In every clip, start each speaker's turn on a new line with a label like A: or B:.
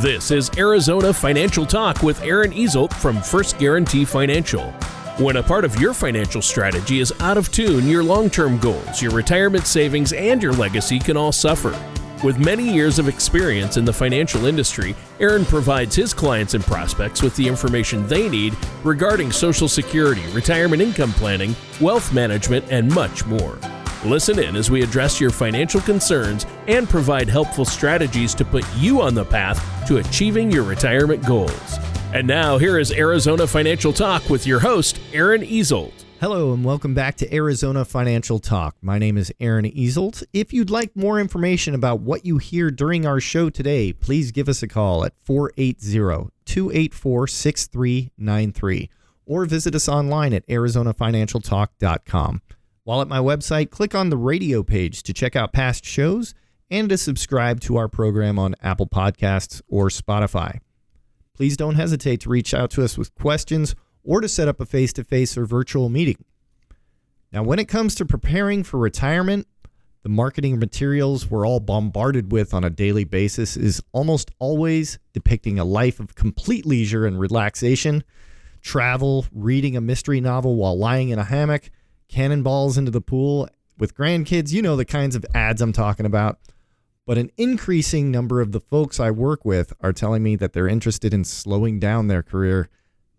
A: This is Arizona Financial Talk with Aaron Easelt from First Guarantee Financial. When a part of your financial strategy is out of tune, your long term goals, your retirement savings, and your legacy can all suffer. With many years of experience in the financial industry, Aaron provides his clients and prospects with the information they need regarding Social Security, retirement income planning, wealth management, and much more. Listen in as we address your financial concerns and provide helpful strategies to put you on the path to achieving your retirement goals. And now, here is Arizona Financial Talk with your host, Aaron Easelt.
B: Hello, and welcome back to Arizona Financial Talk. My name is Aaron Easelt. If you'd like more information about what you hear during our show today, please give us a call at 480 284 6393 or visit us online at arizonafinancialtalk.com. While at my website, click on the radio page to check out past shows and to subscribe to our program on Apple Podcasts or Spotify. Please don't hesitate to reach out to us with questions or to set up a face to face or virtual meeting. Now, when it comes to preparing for retirement, the marketing materials we're all bombarded with on a daily basis is almost always depicting a life of complete leisure and relaxation, travel, reading a mystery novel while lying in a hammock, cannonballs into the pool with grandkids. You know the kinds of ads I'm talking about. But an increasing number of the folks I work with are telling me that they're interested in slowing down their career,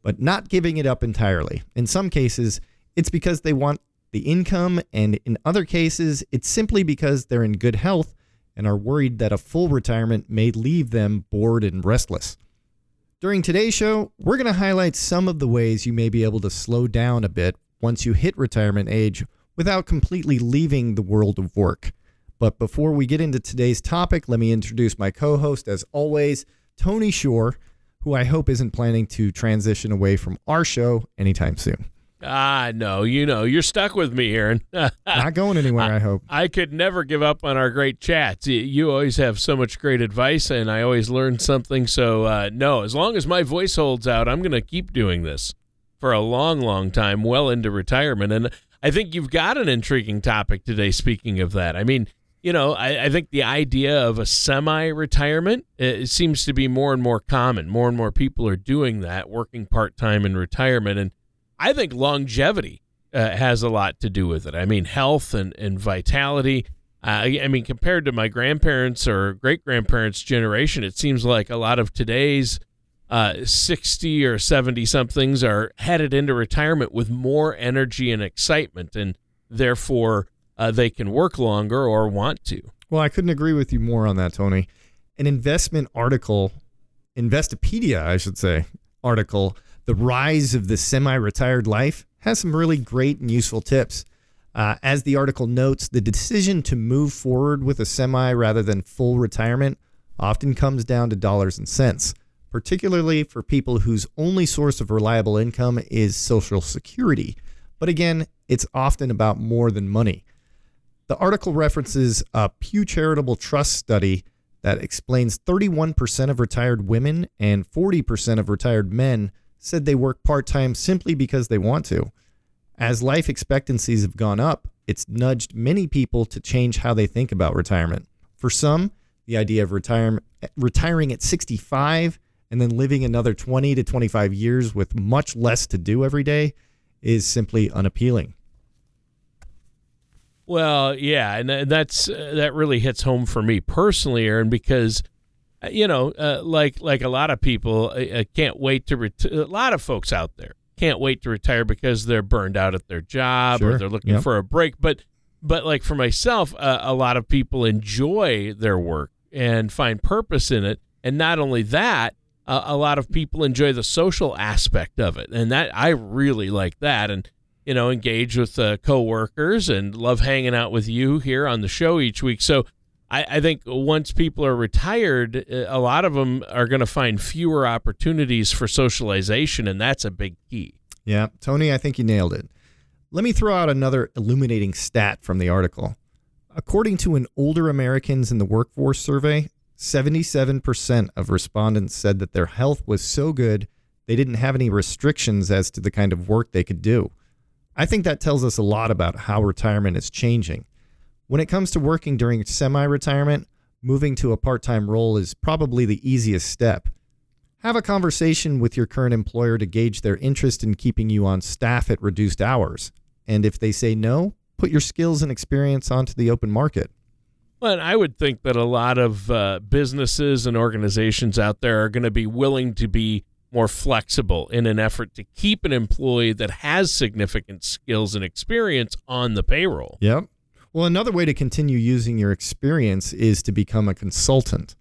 B: but not giving it up entirely. In some cases, it's because they want the income, and in other cases, it's simply because they're in good health and are worried that a full retirement may leave them bored and restless. During today's show, we're going to highlight some of the ways you may be able to slow down a bit once you hit retirement age without completely leaving the world of work. But before we get into today's topic, let me introduce my co host, as always, Tony Shore, who I hope isn't planning to transition away from our show anytime soon.
A: Ah, no, you know, you're stuck with me, Aaron.
B: Not going anywhere, I, I, hope.
A: I could never give up on our great chats. You always have so much great advice, and I always learn something. So, uh, no, as long as my voice holds out, I'm going to keep doing this for a long, long time, well into retirement. And I think you've got an intriguing topic today, speaking of that. I mean, you know, I, I think the idea of a semi retirement it seems to be more and more common. More and more people are doing that, working part time in retirement. And I think longevity uh, has a lot to do with it. I mean, health and, and vitality. Uh, I mean, compared to my grandparents or great grandparents' generation, it seems like a lot of today's uh, 60 or 70 somethings are headed into retirement with more energy and excitement, and therefore uh, they can work longer or want to.
B: Well, I couldn't agree with you more on that, Tony. An investment article, Investopedia, I should say, article, The Rise of the Semi Retired Life, has some really great and useful tips. Uh, as the article notes, the decision to move forward with a semi rather than full retirement often comes down to dollars and cents particularly for people whose only source of reliable income is Social Security. But again, it's often about more than money. The article references a Pew Charitable Trust study that explains 31% of retired women and 40% of retired men said they work part time simply because they want to. As life expectancies have gone up, it's nudged many people to change how they think about retirement. For some, the idea of retire- retiring at 65 and then living another 20 to 25 years with much less to do every day is simply unappealing.
A: Well, yeah, and that's uh, that really hits home for me personally, Aaron, because uh, you know, uh, like like a lot of people, I, can't wait to retire. A lot of folks out there can't wait to retire because they're burned out at their job sure. or they're looking yep. for a break. But but like for myself, uh, a lot of people enjoy their work and find purpose in it, and not only that, uh, a lot of people enjoy the social aspect of it, and that I really like that. And you know, engage with uh, coworkers and love hanging out with you here on the show each week. So I, I think once people are retired, uh, a lot of them are going to find fewer opportunities for socialization, and that's a big key.
B: Yeah, Tony, I think you nailed it. Let me throw out another illuminating stat from the article. According to an Older Americans in the Workforce survey, 77% of respondents said that their health was so good they didn't have any restrictions as to the kind of work they could do. I think that tells us a lot about how retirement is changing. When it comes to working during semi retirement, moving to a part time role is probably the easiest step. Have a conversation with your current employer to gauge their interest in keeping you on staff at reduced hours. And if they say no, put your skills and experience onto the open market.
A: Well, I would think that a lot of uh, businesses and organizations out there are going to be willing to be more flexible in an effort to keep an employee that has significant skills and experience on the payroll.
B: Yep. Well, another way to continue using your experience is to become a consultant.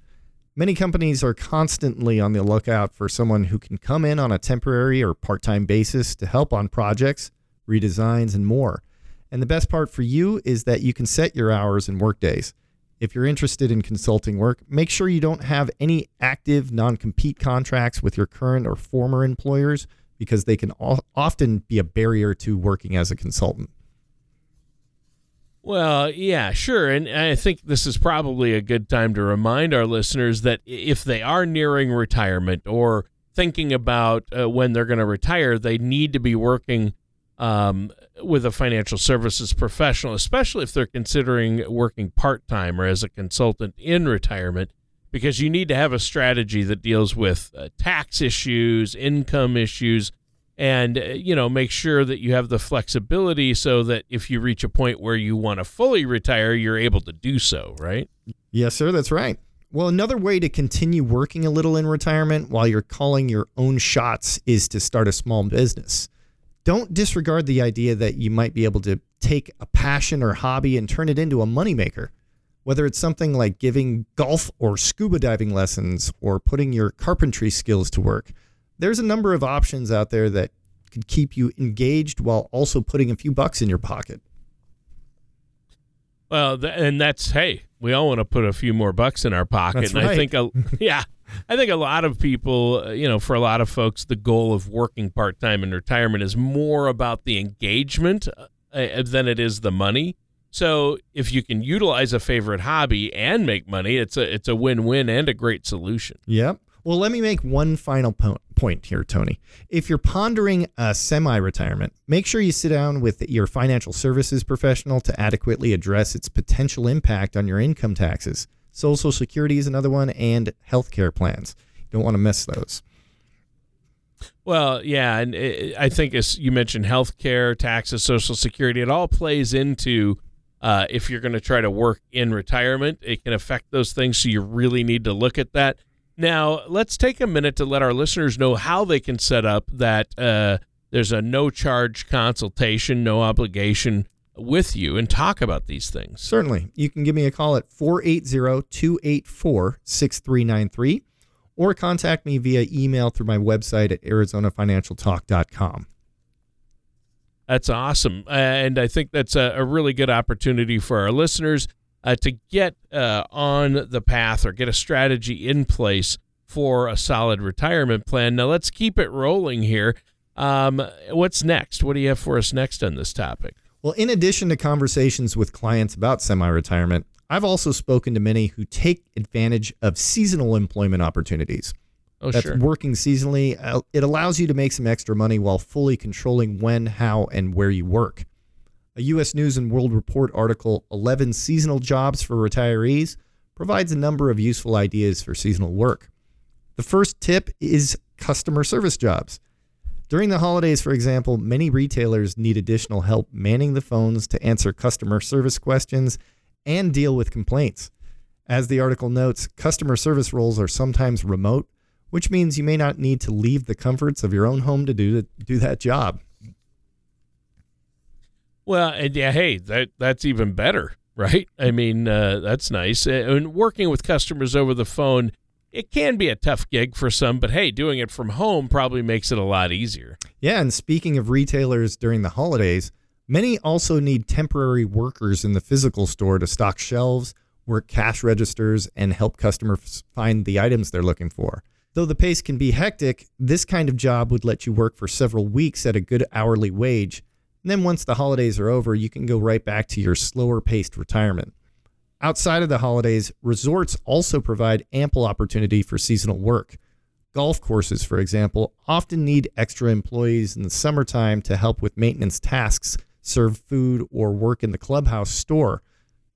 B: Many companies are constantly on the lookout for someone who can come in on a temporary or part time basis to help on projects, redesigns, and more. And the best part for you is that you can set your hours and work days. If you're interested in consulting work, make sure you don't have any active non compete contracts with your current or former employers because they can often be a barrier to working as a consultant.
A: Well, yeah, sure. And I think this is probably a good time to remind our listeners that if they are nearing retirement or thinking about uh, when they're going to retire, they need to be working um, with a financial services professional, especially if they're considering working part time or as a consultant in retirement, because you need to have a strategy that deals with uh, tax issues, income issues, and uh, you know make sure that you have the flexibility so that if you reach a point where you want to fully retire, you're able to do so. Right?
B: Yes, sir. That's right. Well, another way to continue working a little in retirement while you're calling your own shots is to start a small business don't disregard the idea that you might be able to take a passion or hobby and turn it into a moneymaker. Whether it's something like giving golf or scuba diving lessons or putting your carpentry skills to work, there's a number of options out there that could keep you engaged while also putting a few bucks in your pocket.
A: Well, and that's hey, we all want to put a few more bucks in our pocket,
B: that's
A: and
B: right.
A: I think, a, yeah, I think a lot of people, uh, you know, for a lot of folks, the goal of working part time in retirement is more about the engagement uh, uh, than it is the money. So if you can utilize a favorite hobby and make money, it's a it's a win win and a great solution.
B: Yep. Well, let me make one final po- point here, Tony. If you're pondering a semi retirement, make sure you sit down with your financial services professional to adequately address its potential impact on your income taxes. Social Security is another one, and healthcare plans. You don't want to miss those.
A: Well, yeah, and it, I think as you mentioned, healthcare, taxes, Social Security, it all plays into uh, if you're going to try to work in retirement. It can affect those things, so you really need to look at that. Now, let's take a minute to let our listeners know how they can set up that. Uh, there's a no charge consultation, no obligation with you and talk about these things.
B: Certainly. You can give me a call at 480 284 6393 or contact me via email through my website at arizonafinancialtalk.com.
A: That's awesome. And I think that's a, a really good opportunity for our listeners uh, to get uh, on the path or get a strategy in place for a solid retirement plan. Now, let's keep it rolling here. Um, what's next? What do you have for us next on this topic?
B: Well, in addition to conversations with clients about semi retirement, I've also spoken to many who take advantage of seasonal employment opportunities.
A: Oh,
B: That's
A: sure.
B: working seasonally. Uh, it allows you to make some extra money while fully controlling when, how, and where you work. A U.S. News and World Report article, 11 Seasonal Jobs for Retirees, provides a number of useful ideas for seasonal work. The first tip is customer service jobs. During the holidays, for example, many retailers need additional help manning the phones to answer customer service questions and deal with complaints. As the article notes, customer service roles are sometimes remote, which means you may not need to leave the comforts of your own home to do do that job.
A: Well, and yeah, hey, that that's even better, right? I mean, uh, that's nice. And working with customers over the phone it can be a tough gig for some, but hey, doing it from home probably makes it a lot easier.
B: Yeah, and speaking of retailers during the holidays, many also need temporary workers in the physical store to stock shelves, work cash registers, and help customers find the items they're looking for. Though the pace can be hectic, this kind of job would let you work for several weeks at a good hourly wage. And then once the holidays are over, you can go right back to your slower paced retirement. Outside of the holidays, resorts also provide ample opportunity for seasonal work. Golf courses, for example, often need extra employees in the summertime to help with maintenance tasks, serve food, or work in the clubhouse store.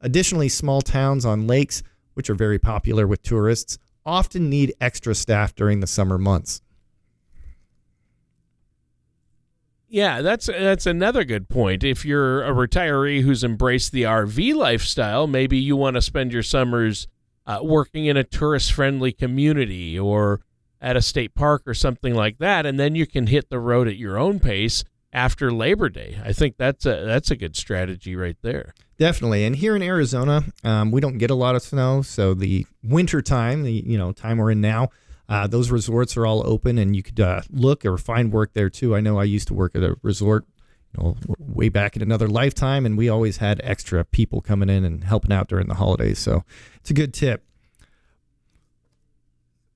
B: Additionally, small towns on lakes which are very popular with tourists, often need extra staff during the summer months.
A: Yeah, that's that's another good point. If you're a retiree who's embraced the RV lifestyle, maybe you want to spend your summers uh, working in a tourist-friendly community or at a state park or something like that, and then you can hit the road at your own pace after Labor Day. I think that's a that's a good strategy right there.
B: Definitely. And here in Arizona, um, we don't get a lot of snow, so the winter time, the you know time we're in now, uh, those resorts are all open, and you could uh, look or find work there too. I know I used to work at a resort, you know, way back in another lifetime, and we always had extra people coming in and helping out during the holidays. So it's a good tip.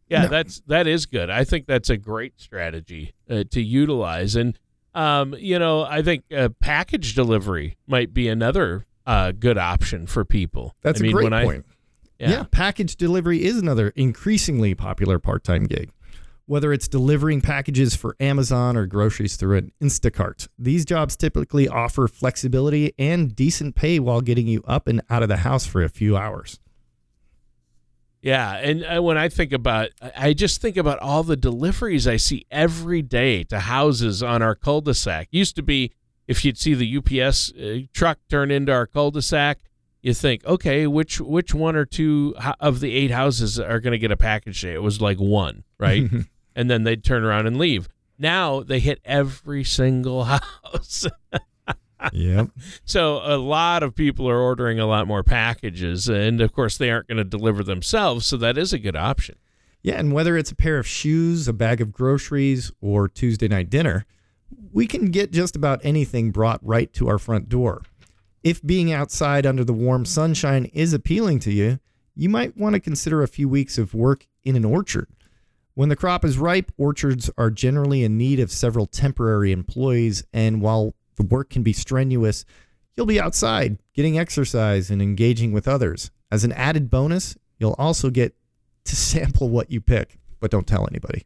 A: Yeah, no. that's that is good. I think that's a great strategy uh, to utilize, and um, you know, I think uh, package delivery might be another uh, good option for people.
B: That's a great point. I, yeah. yeah, package delivery is another increasingly popular part-time gig. Whether it's delivering packages for Amazon or groceries through an Instacart, these jobs typically offer flexibility and decent pay while getting you up and out of the house for a few hours.
A: Yeah, and uh, when I think about, I just think about all the deliveries I see every day to houses on our cul-de-sac. Used to be if you'd see the UPS uh, truck turn into our cul-de-sac, you think, okay, which which one or two of the eight houses are going to get a package today? It was like one, right? and then they'd turn around and leave. Now they hit every single house
B: yep.
A: So a lot of people are ordering a lot more packages, and of course they aren't going to deliver themselves, so that is a good option.
B: Yeah, and whether it's a pair of shoes, a bag of groceries, or Tuesday night dinner, we can get just about anything brought right to our front door. If being outside under the warm sunshine is appealing to you, you might want to consider a few weeks of work in an orchard. When the crop is ripe, orchards are generally in need of several temporary employees, and while the work can be strenuous. You'll be outside getting exercise and engaging with others. As an added bonus, you'll also get to sample what you pick, but don't tell anybody.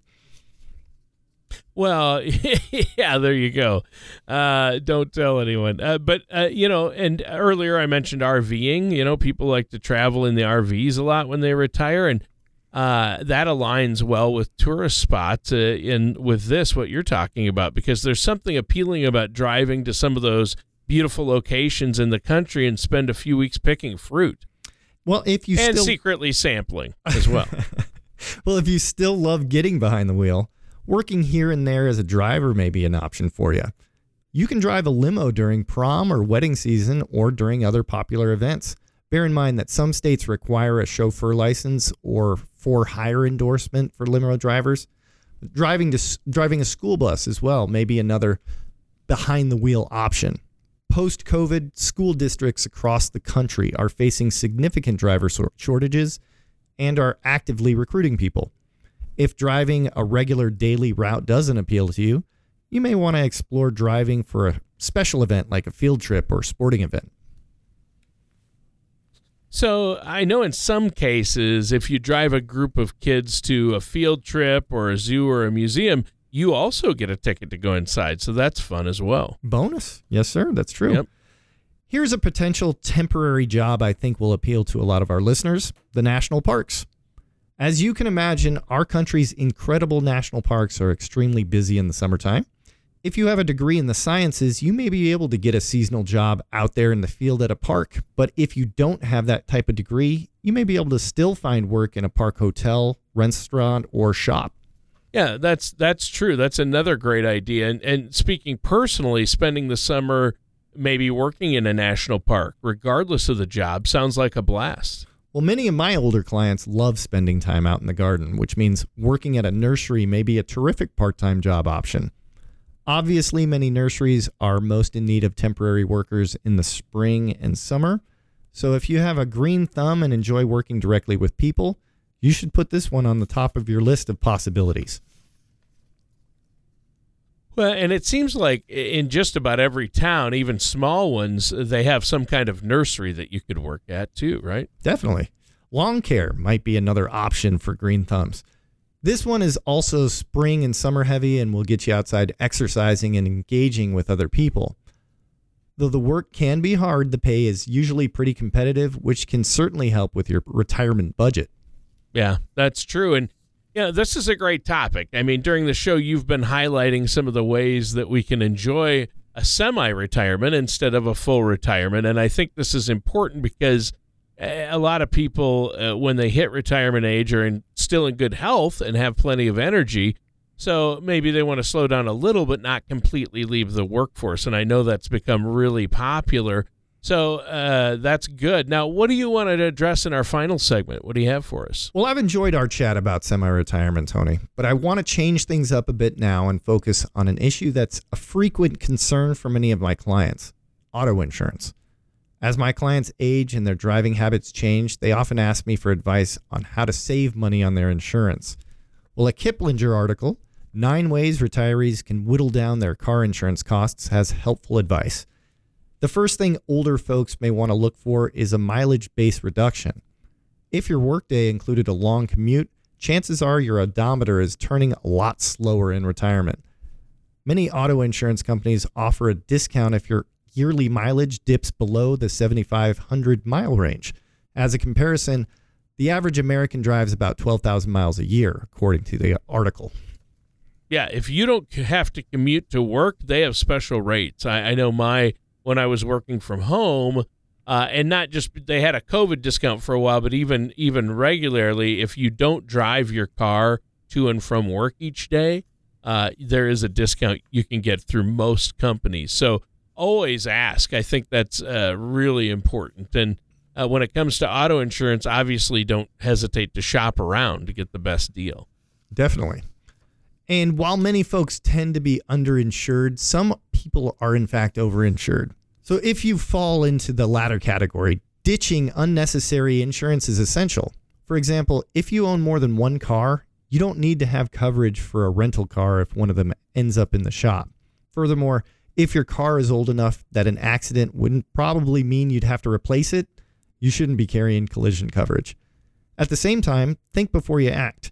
A: Well, yeah, there you go. Uh, don't tell anyone. Uh, but, uh, you know, and earlier I mentioned RVing. You know, people like to travel in the RVs a lot when they retire. And uh, that aligns well with tourist spots uh, in with this what you're talking about because there's something appealing about driving to some of those beautiful locations in the country and spend a few weeks picking fruit.
B: Well, if you
A: and
B: still...
A: secretly sampling as well.
B: well, if you still love getting behind the wheel, working here and there as a driver may be an option for you. You can drive a limo during prom or wedding season or during other popular events. Bear in mind that some states require a chauffeur license or for hire endorsement for limo drivers. Driving to driving a school bus as well may be another behind the wheel option. Post COVID, school districts across the country are facing significant driver shortages and are actively recruiting people. If driving a regular daily route doesn't appeal to you, you may want to explore driving for a special event like a field trip or sporting event.
A: So I know in some cases, if you drive a group of kids to a field trip or a zoo or a museum, you also get a ticket to go inside. So that's fun as well.
B: Bonus. Yes, sir. That's true.
A: Yep.
B: Here's a potential temporary job I think will appeal to a lot of our listeners the national parks. As you can imagine, our country's incredible national parks are extremely busy in the summertime. If you have a degree in the sciences, you may be able to get a seasonal job out there in the field at a park. But if you don't have that type of degree, you may be able to still find work in a park hotel, restaurant, or shop.
A: Yeah, that's that's true. That's another great idea. And and speaking personally, spending the summer maybe working in a national park, regardless of the job, sounds like a blast.
B: Well, many of my older clients love spending time out in the garden, which means working at a nursery may be a terrific part time job option. Obviously, many nurseries are most in need of temporary workers in the spring and summer. So, if you have a green thumb and enjoy working directly with people, you should put this one on the top of your list of possibilities.
A: Well, and it seems like in just about every town, even small ones, they have some kind of nursery that you could work at too, right?
B: Definitely. Lawn care might be another option for green thumbs. This one is also spring and summer heavy and will get you outside exercising and engaging with other people. Though the work can be hard, the pay is usually pretty competitive, which can certainly help with your retirement budget.
A: Yeah, that's true. And yeah, this is a great topic. I mean, during the show, you've been highlighting some of the ways that we can enjoy a semi retirement instead of a full retirement. And I think this is important because a lot of people, uh, when they hit retirement age, are in, still in good health and have plenty of energy. So maybe they want to slow down a little, but not completely leave the workforce. And I know that's become really popular. So uh, that's good. Now, what do you want to address in our final segment? What do you have for us?
B: Well, I've enjoyed our chat about semi retirement, Tony, but I want to change things up a bit now and focus on an issue that's a frequent concern for many of my clients auto insurance. As my clients age and their driving habits change, they often ask me for advice on how to save money on their insurance. Well, a Kiplinger article Nine Ways Retirees Can Whittle Down Their Car Insurance Costs has helpful advice. The first thing older folks may want to look for is a mileage based reduction. If your workday included a long commute, chances are your odometer is turning a lot slower in retirement. Many auto insurance companies offer a discount if your yearly mileage dips below the 7,500 mile range. As a comparison, the average American drives about 12,000 miles a year, according to the article
A: yeah, if you don't have to commute to work, they have special rates. I, I know my when I was working from home, uh, and not just they had a COVID discount for a while, but even even regularly, if you don't drive your car to and from work each day, uh, there is a discount you can get through most companies. So always ask. I think that's uh, really important. And uh, when it comes to auto insurance, obviously don't hesitate to shop around to get the best deal.
B: Definitely. And while many folks tend to be underinsured, some people are in fact overinsured. So if you fall into the latter category, ditching unnecessary insurance is essential. For example, if you own more than one car, you don't need to have coverage for a rental car if one of them ends up in the shop. Furthermore, if your car is old enough that an accident wouldn't probably mean you'd have to replace it, you shouldn't be carrying collision coverage. At the same time, think before you act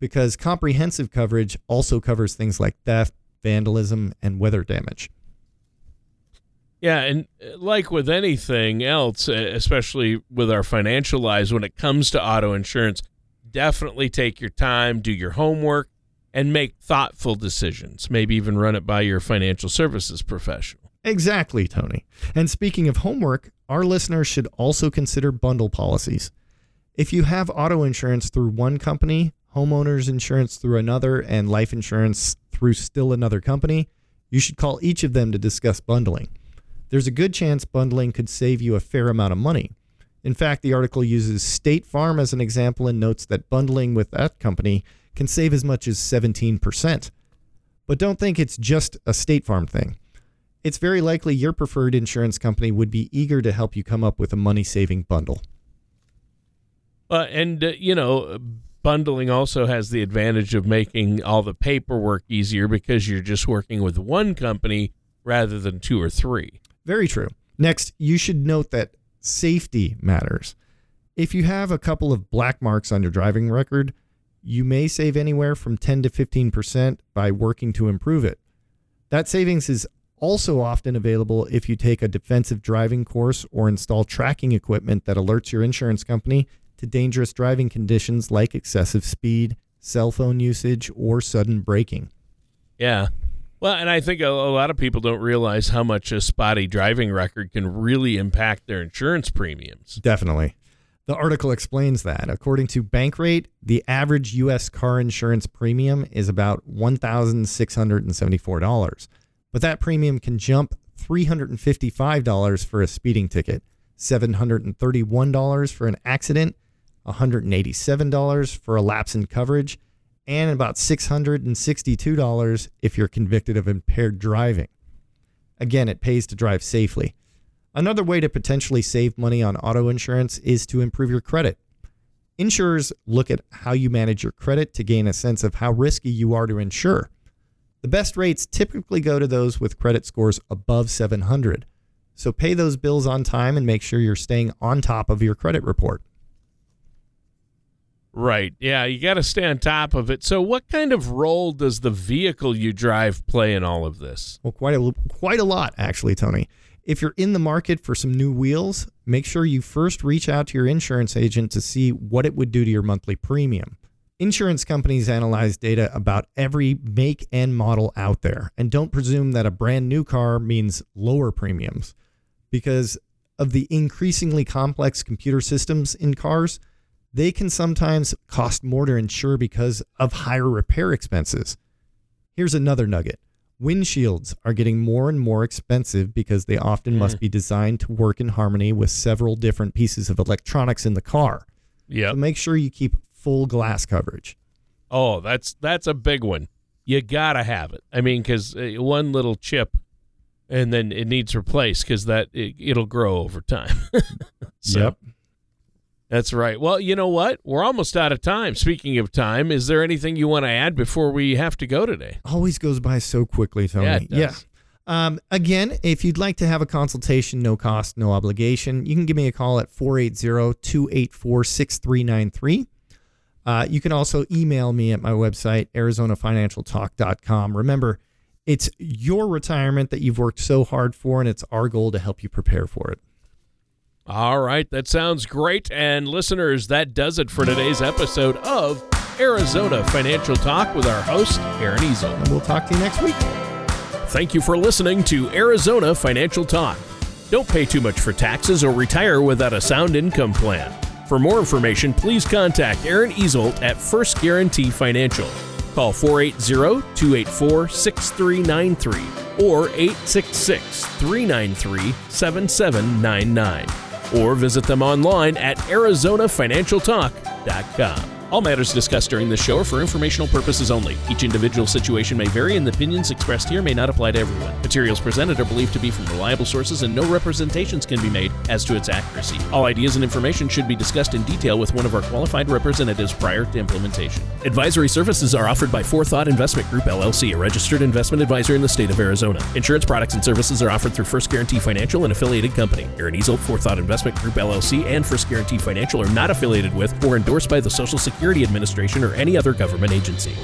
B: because comprehensive coverage also covers things like theft, vandalism, and weather damage.
A: Yeah, and uh, like with anything else, especially with our financial lives, when it comes to auto insurance, definitely take your time, do your homework, and make thoughtful decisions. Maybe even run it by your financial services professional.
B: Exactly, Tony. And speaking of homework, our listeners should also consider bundle policies. If you have auto insurance through one company, homeowners insurance through another, and life insurance through still another company, you should call each of them to discuss bundling. There's a good chance bundling could save you a fair amount of money. In fact, the article uses State Farm as an example and notes that bundling with that company can save as much as 17%. But don't think it's just a State Farm thing. It's very likely your preferred insurance company would be eager to help you come up with a money saving bundle.
A: Uh, and, uh, you know, bundling also has the advantage of making all the paperwork easier because you're just working with one company rather than two or three.
B: Very true. Next, you should note that safety matters. If you have a couple of black marks on your driving record, you may save anywhere from 10 to 15% by working to improve it. That savings is also often available if you take a defensive driving course or install tracking equipment that alerts your insurance company to dangerous driving conditions like excessive speed, cell phone usage, or sudden braking.
A: Yeah. Well, and I think a, a, lot of people don't realize how much a spotty driving record can really impact their insurance premiums.
B: Definitely. The article explains that. According to Bankrate, the average U.S. car insurance premium is about $1,674. But that premium can jump $355 for a speeding ticket, $731 for an accident, $187 for a lapse in coverage, and about $662 if you're convicted of impaired driving. Again, it pays to drive safely. Another way to potentially save money on auto insurance is to improve your credit. Insurers look at how you manage your credit to gain a sense of how risky you are to insure. The best rates typically go to those with credit scores above 700. So pay those bills on time and make sure you're staying on top of your credit report.
A: Right. Yeah, you got to stay on top of it. So, what kind of role does the vehicle you drive play in all of this?
B: Well, quite a quite a lot actually, Tony. If you're in the market for some new wheels, make sure you first reach out to your insurance agent to see what it would do to your monthly premium. Insurance companies analyze data about every make and model out there and don't presume that a brand new car means lower premiums. Because of the increasingly complex computer systems in cars, they can sometimes cost more to insure because of higher repair expenses. Here's another nugget windshields are getting more and more expensive because they often must be designed to work in harmony with several different pieces of electronics in the car.
A: Yeah.
B: So make sure you keep full glass coverage.
A: Oh, that's that's a big one. You gotta have it. I mean, because uh, one little chip, and then it needs replaced because that it, it'll grow over time. so, That's right. Well, you know what? We're almost out of time. Speaking of time, is there anything you want to add before we have to go today?
B: Always goes by so quickly, Tony.
A: Yeah, does.
B: Um, again, if you'd like to have a consultation, no cost, no obligation, you can give me a call at 480 284 6393. Uh, you can also email me at my website, arizonafinancialtalk.com. Remember, it's your retirement that you've worked so hard for, and it's our goal to help you prepare for it.
A: All right, that sounds great. And listeners, that does it for today's episode of Arizona Financial Talk with our host, Aaron Easel.
B: And we'll talk to you next week.
A: Thank you for listening to Arizona Financial Talk. Don't pay too much for taxes or retire without a sound income plan. For more information, please contact Aaron Easelt at First Guarantee Financial. Call 480 284 6393 or 866 393 7799 or visit them online at ArizonaFinancialTalk.com. All matters discussed during this show are for informational purposes only. Each individual situation may vary, and the opinions expressed here may not apply to everyone. Materials presented are believed to be from reliable sources, and no representations can be made as to its accuracy. All ideas and information should be discussed in detail with one of our qualified representatives prior to implementation. Advisory services are offered by Forethought Investment Group LLC, a registered investment advisor in the state of Arizona. Insurance products and services are offered through First Guarantee Financial and affiliated company. Aaron Easel, Forethought Investment Group LLC, and First Guarantee Financial are not affiliated with or endorsed by the Social Security Administration or any other government agency.